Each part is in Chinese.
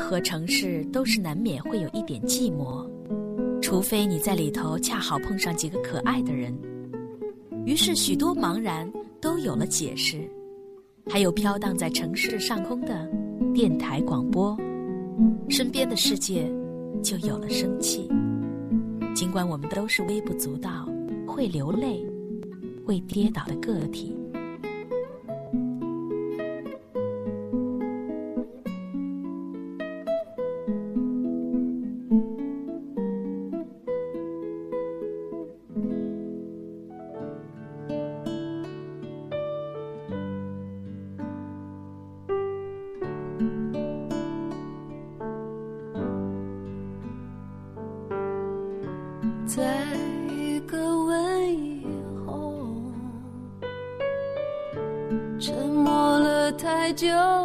何城市都是难免会有一点寂寞，除非你在里头恰好碰上几个可爱的人。于是许多茫然都有了解释，还有飘荡在城市上空的电台广播，身边的世界就有了生气。尽管我们都是微不足道、会流泪、会跌倒的个体。就。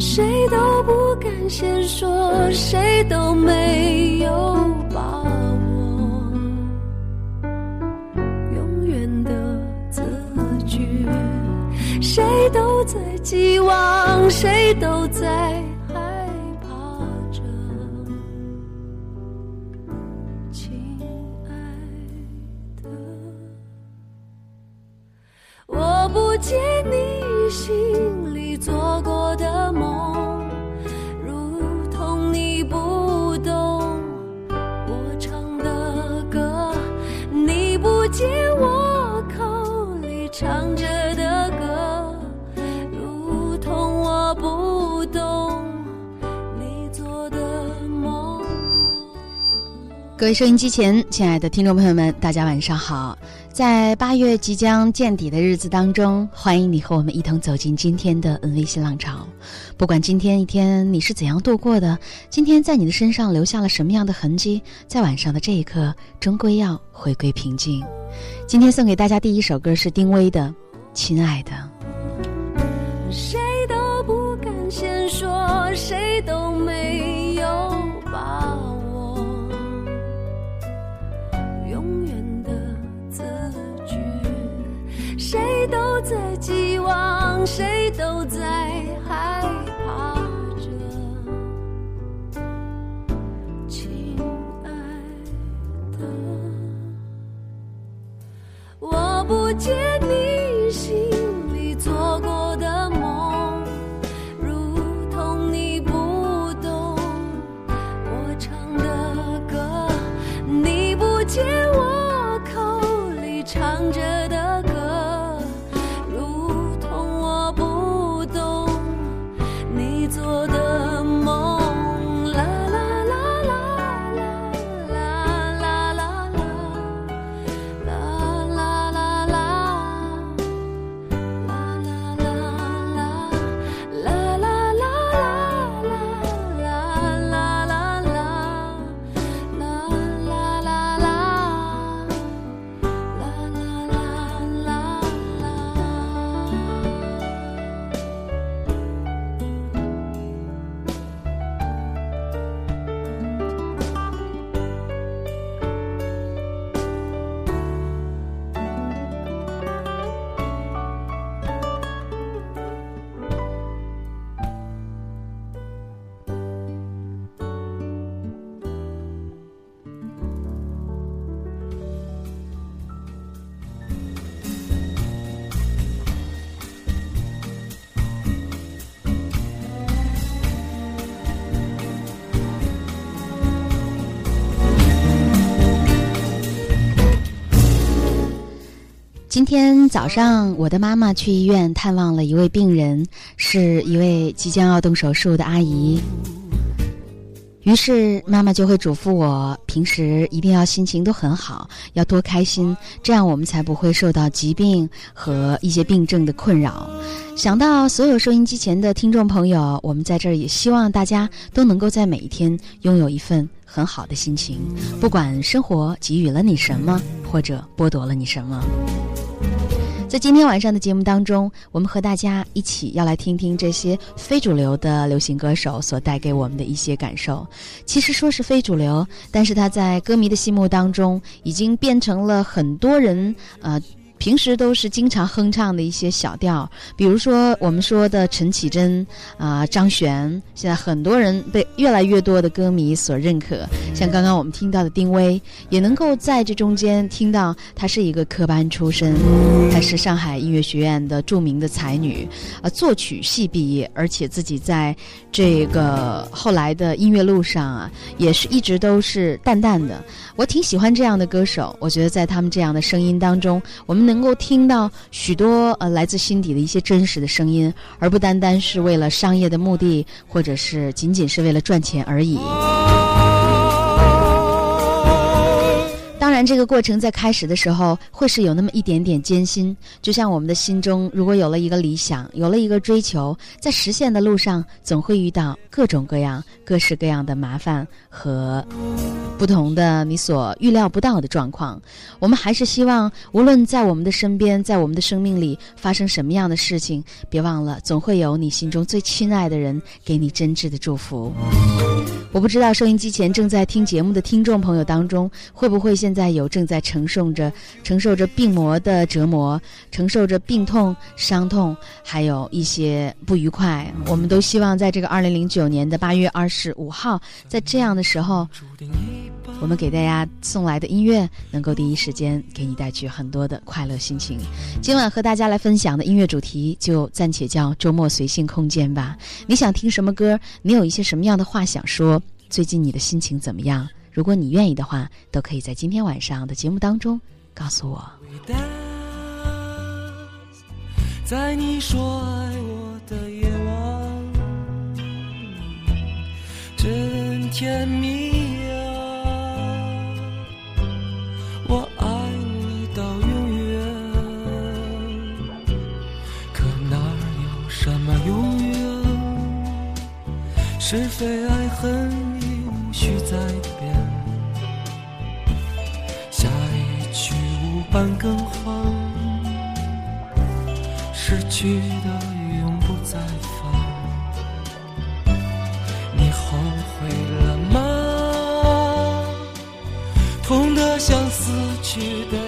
谁都不敢先说，谁都没有把握，永远的字句，谁都在寄望，谁都在。各位收音机前，亲爱的听众朋友们，大家晚上好！在八月即将见底的日子当中，欢迎你和我们一同走进今天的微信浪潮。不管今天一天你是怎样度过的，今天在你的身上留下了什么样的痕迹，在晚上的这一刻，终归要回归平静。今天送给大家第一首歌是丁薇的《亲爱的》。谁都不敢先说，谁都没谁都在害怕着，亲爱的，我不见今天早上，我的妈妈去医院探望了一位病人，是一位即将要动手术的阿姨。于是妈妈就会嘱咐我，平时一定要心情都很好，要多开心，这样我们才不会受到疾病和一些病症的困扰。想到所有收音机前的听众朋友，我们在这儿也希望大家都能够在每一天拥有一份很好的心情，不管生活给予了你什么，或者剥夺了你什么。在今天晚上的节目当中，我们和大家一起要来听听这些非主流的流行歌手所带给我们的一些感受。其实说是非主流，但是他在歌迷的心目当中已经变成了很多人呃。平时都是经常哼唱的一些小调，比如说我们说的陈绮贞啊、张悬，现在很多人被越来越多的歌迷所认可。像刚刚我们听到的丁薇，也能够在这中间听到她是一个科班出身，她是上海音乐学院的著名的才女，呃，作曲系毕业，而且自己在这个后来的音乐路上啊，也是一直都是淡淡的。我挺喜欢这样的歌手，我觉得在他们这样的声音当中，我们。能够听到许多呃来自心底的一些真实的声音，而不单单是为了商业的目的，或者是仅仅是为了赚钱而已。然，这个过程在开始的时候会是有那么一点点艰辛，就像我们的心中如果有了一个理想，有了一个追求，在实现的路上总会遇到各种各样、各式各样的麻烦和不同的你所预料不到的状况。我们还是希望，无论在我们的身边，在我们的生命里发生什么样的事情，别忘了，总会有你心中最亲爱的人给你真挚的祝福。我不知道收音机前正在听节目的听众朋友当中，会不会现在有正在承受着承受着病魔的折磨，承受着病痛、伤痛，还有一些不愉快。我们都希望在这个二零零九年的八月二十五号，在这样的时候，我们给大家送来的音乐能够第一时间给你带去很多的快乐心情。今晚和大家来分享的音乐主题就暂且叫周末随性空间吧。你想听什么歌？你有一些什么样的话想说？最近你的心情怎么样？如果你愿意的话，都可以在今天晚上的节目当中告诉我。在你说爱我的夜晚，真甜蜜啊！我爱你到永远，可哪有什么永远？是非爱恨。半更换，失去的永不再返。你后悔了吗？痛得像死去的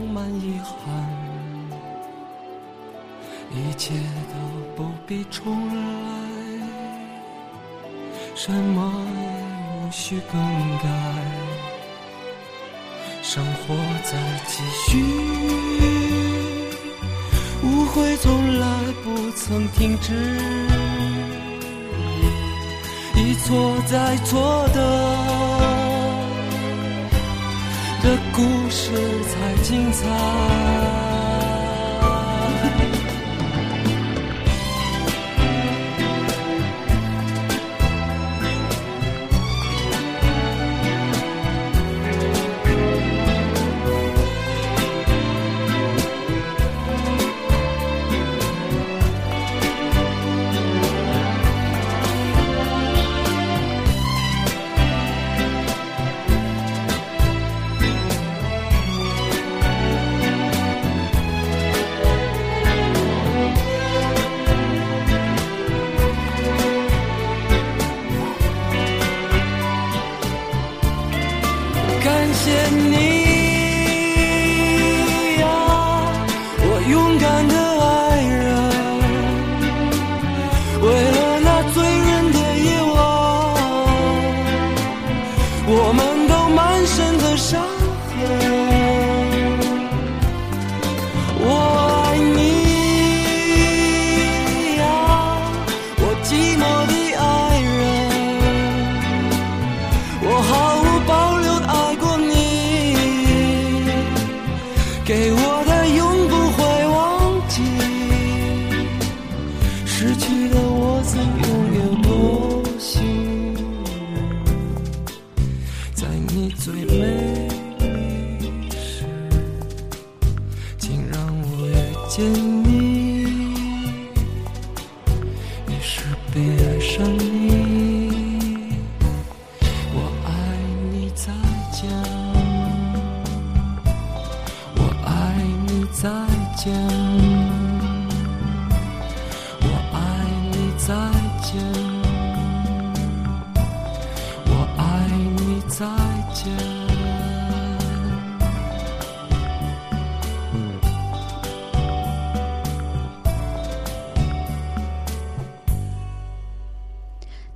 充满遗憾，一切都不必重来，什么也无需更改，生活在继续，误会从来不曾停止，一错再错的。的故事才精彩。见你。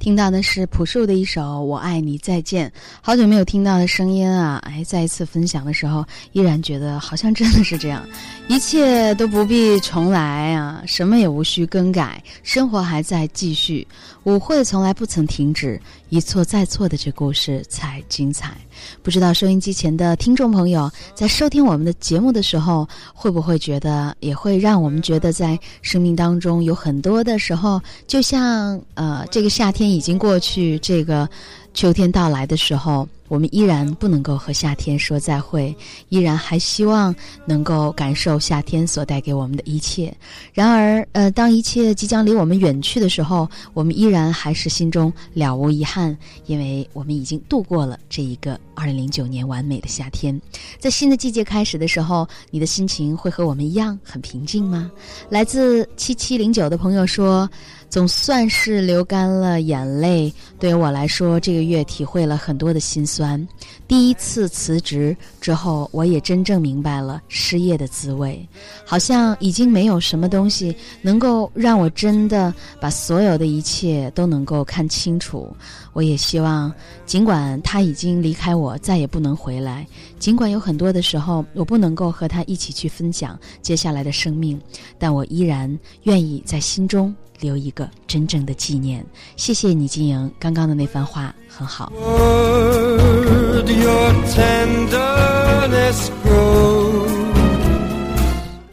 听到的是朴树的一首《我爱你再见》，好久没有听到的声音啊！哎，再一次分享的时候，依然觉得好像真的是这样，一切都不必重来啊，什么也无需更改，生活还在继续，舞会从来不曾停止，一错再错的这故事才精彩。不知道收音机前的听众朋友在收听我们的节目的时候，会不会觉得，也会让我们觉得，在生命当中有很多的时候，就像呃，这个夏天已经过去，这个秋天到来的时候，我们依然不能够和夏天说再会，依然还希望能够感受夏天所带给我们的一切。然而，呃，当一切即将离我们远去的时候，我们依然还是心中了无遗憾，因为我们已经度过了这一个二零零九年完美的夏天。在新的季节开始的时候，你的心情会和我们一样很平静吗？来自七七零九的朋友说。总算是流干了眼泪。对于我来说，这个月体会了很多的心酸。第一次辞职之后，我也真正明白了失业的滋味。好像已经没有什么东西能够让我真的把所有的一切都能够看清楚。我也希望，尽管他已经离开我，再也不能回来；尽管有很多的时候我不能够和他一起去分享接下来的生命，但我依然愿意在心中。留一个真正的纪念，谢谢你，金莹，刚刚的那番话很好。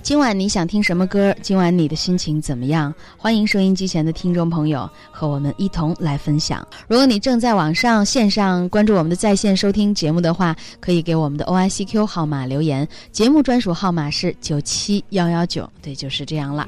今晚你想听什么歌？今晚你的心情怎么样？欢迎收音机前的听众朋友和我们一同来分享。如果你正在网上线上关注我们的在线收听节目的话，可以给我们的 O I C Q 号码留言，节目专属号码是九七幺幺九。对，就是这样了。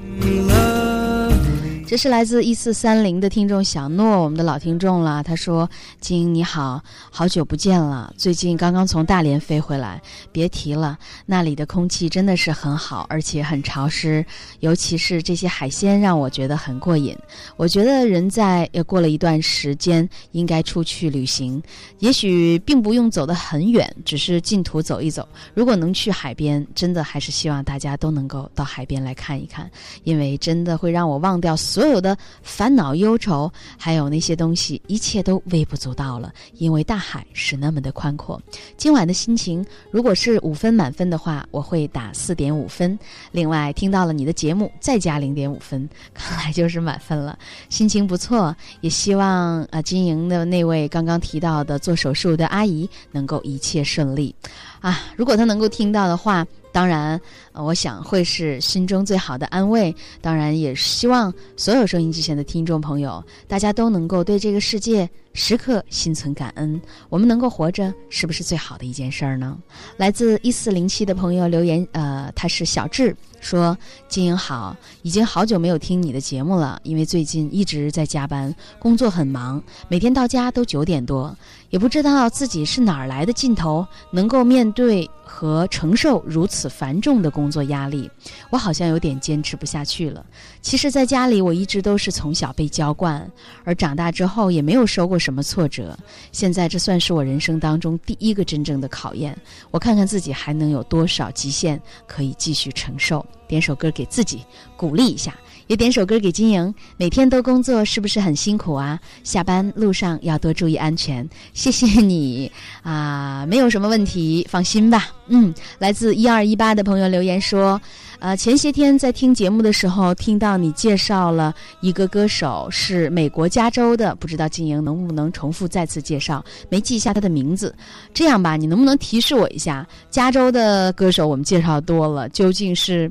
这是来自一四三零的听众小诺，我们的老听众了。他说：“金你好，好久不见了。最近刚刚从大连飞回来，别提了，那里的空气真的是很好，而且很潮湿，尤其是这些海鲜让我觉得很过瘾。我觉得人在也过了一段时间应该出去旅行，也许并不用走得很远，只是近途走一走。如果能去海边，真的还是希望大家都能够到海边来看一看，因为真的会让我忘掉所。”所有的烦恼、忧愁，还有那些东西，一切都微不足道了。因为大海是那么的宽阔。今晚的心情，如果是五分满分的话，我会打四点五分。另外，听到了你的节目，再加零点五分，看来就是满分了。心情不错，也希望啊，经营的那位刚刚提到的做手术的阿姨能够一切顺利。啊，如果她能够听到的话。当然，我想会是心中最好的安慰。当然，也希望所有收音机前的听众朋友，大家都能够对这个世界时刻心存感恩。我们能够活着，是不是最好的一件事儿呢？来自一四零七的朋友留言，呃，他是小智。说金英好，已经好久没有听你的节目了，因为最近一直在加班，工作很忙，每天到家都九点多，也不知道自己是哪儿来的劲头，能够面对和承受如此繁重的工作压力，我好像有点坚持不下去了。其实，在家里我一直都是从小被娇惯，而长大之后也没有受过什么挫折。现在这算是我人生当中第一个真正的考验。我看看自己还能有多少极限可以继续承受。点首歌给自己鼓励一下。也点首歌给金莹，每天都工作是不是很辛苦啊？下班路上要多注意安全。谢谢你啊，没有什么问题，放心吧。嗯，来自一二一八的朋友留言说，呃，前些天在听节目的时候，听到你介绍了一个歌手是美国加州的，不知道金莹能不能重复再次介绍？没记下他的名字。这样吧，你能不能提示我一下？加州的歌手我们介绍多了，究竟是？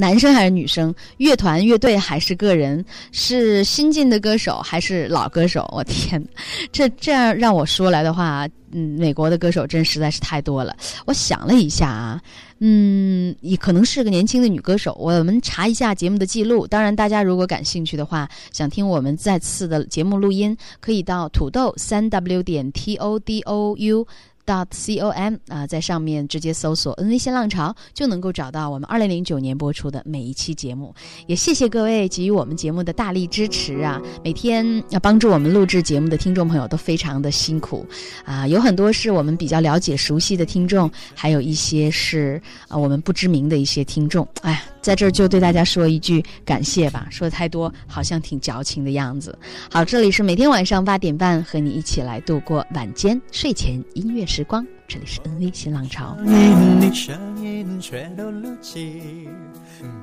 男生还是女生？乐团、乐队还是个人？是新晋的歌手还是老歌手？我天，这这样让我说来的话，嗯，美国的歌手真实在是太多了。我想了一下啊，嗯，也可能是个年轻的女歌手。我们查一下节目的记录。当然，大家如果感兴趣的话，想听我们再次的节目录音，可以到土豆三 w 点 t o d o u。Dot com 啊，在上面直接搜索 “NV 新浪潮”，就能够找到我们二零零九年播出的每一期节目。也谢谢各位给予我们节目的大力支持啊！每天要帮助我们录制节目的听众朋友都非常的辛苦啊，有很多是我们比较了解、熟悉的听众，还有一些是啊我们不知名的一些听众。哎呀。在这儿就对大家说一句感谢吧，说的太多好像挺矫情的样子。好，这里是每天晚上八点半和你一起来度过晚间睡前音乐时光，这里是 NV 新浪潮。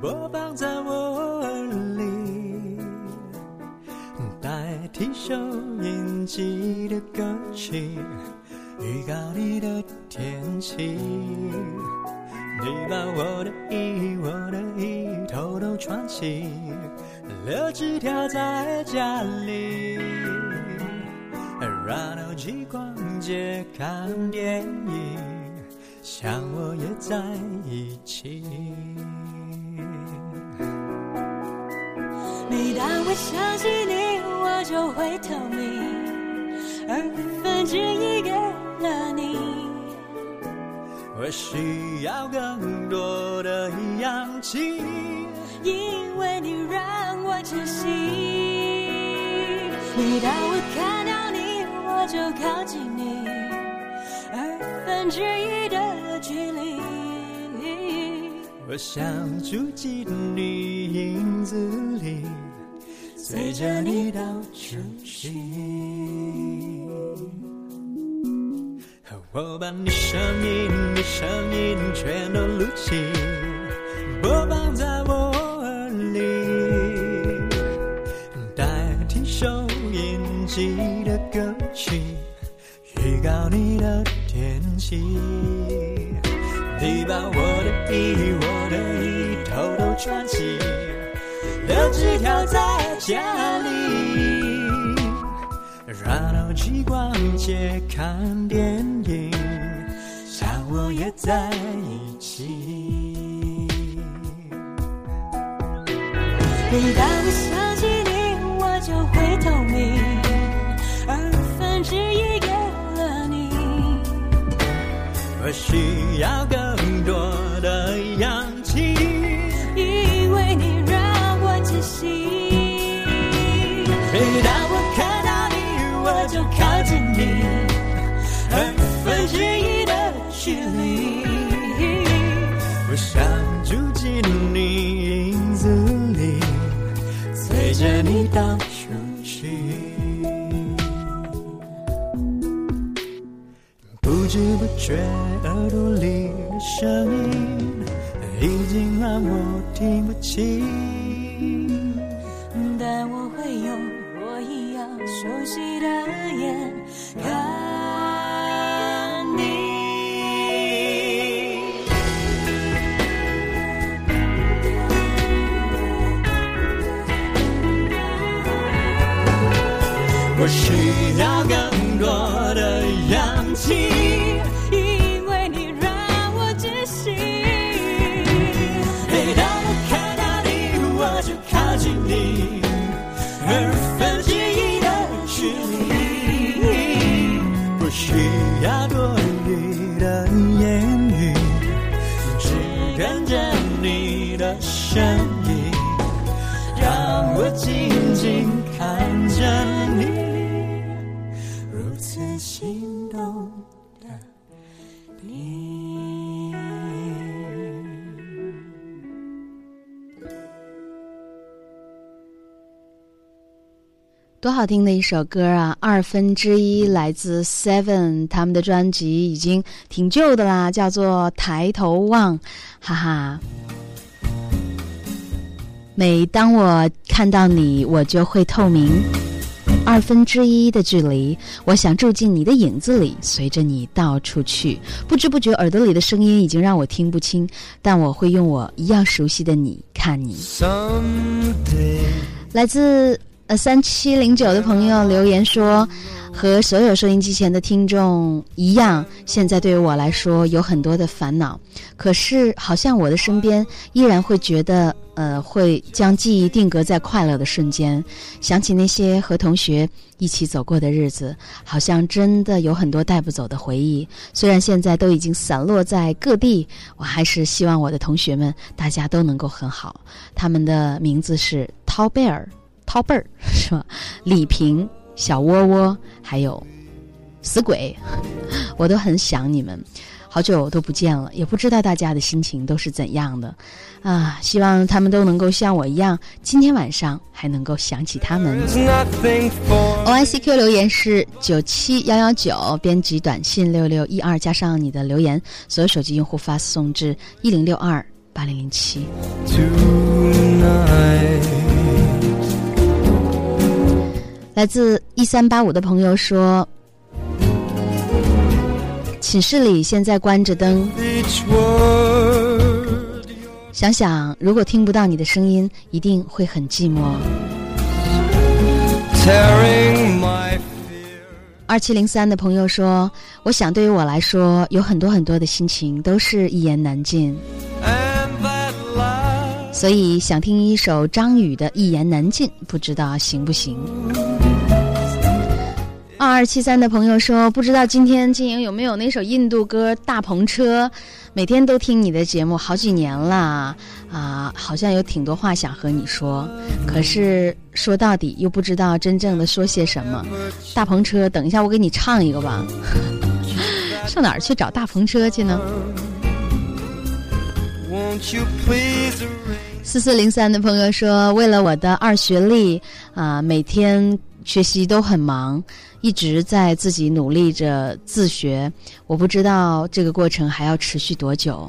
播放在我耳里，代替收音机的歌曲，预告你的天气。你把我的衣，我的衣偷偷穿起，留纸条在家里，然后去逛街看电影，想我也在一起。每当我想起你，我就会透明，二分之一给了你。我需要更多的氧气，因为你让我窒息。每当我就靠近你，二分之一的距离。我想住进你影子里，随着你到处去。我把你声音，你声音全都录起，播放在我耳里，代替收音机的，告你的天气。你把我的衣，我的衣偷偷穿起，留纸条在家里。然后去逛街看电影，想我也在一起。每当想起你，我就会透明，我需要更多的氧气，因为你让我窒息。每当我看到你，我就靠近你，二分之一的距离。我想住进你影子里，随着你到知不觉耳朵里的声音，已经让我听不清。但我会用我一样。熟悉的眼看你，我需要更多的氧气，多好听的一首歌啊！二分之一来自 Seven，他们的专辑已经挺旧的啦，叫做《抬头望》，哈哈。每当我看到你，我就会透明。二分之一的距离，我想住进你的影子里，随着你到处去。不知不觉，耳朵里的声音已经让我听不清，但我会用我一样熟悉的你看你。来自。呃，三七零九的朋友留言说，和所有收音机前的听众一样，现在对于我来说有很多的烦恼，可是好像我的身边依然会觉得，呃，会将记忆定格在快乐的瞬间，想起那些和同学一起走过的日子，好像真的有很多带不走的回忆。虽然现在都已经散落在各地，我还是希望我的同学们大家都能够很好。他们的名字是涛贝尔。涛贝儿是吧？李平、小窝窝，还有死鬼，我都很想你们，好久都不见了，也不知道大家的心情都是怎样的啊！希望他们都能够像我一样，今天晚上还能够想起他们。O I C Q 留言是九七幺幺九，编辑短信六六一二加上你的留言，所有手机用户发送至一零六二八零零七。来自一三八五的朋友说：“寝室里现在关着灯，想想如果听不到你的声音，一定会很寂寞。”二七零三的朋友说：“我想对于我来说，有很多很多的心情都是一言难尽，所以想听一首张宇的《一言难尽》，不知道行不行？”二二七三的朋友说：“不知道今天金莹有没有那首印度歌《大篷车》？每天都听你的节目好几年了啊，好像有挺多话想和你说，可是说到底又不知道真正的说些什么。大篷车，等一下我给你唱一个吧。上哪儿去找大篷车去呢？”四四零三的朋友说：“为了我的二学历啊，每天学习都很忙。”一直在自己努力着自学，我不知道这个过程还要持续多久。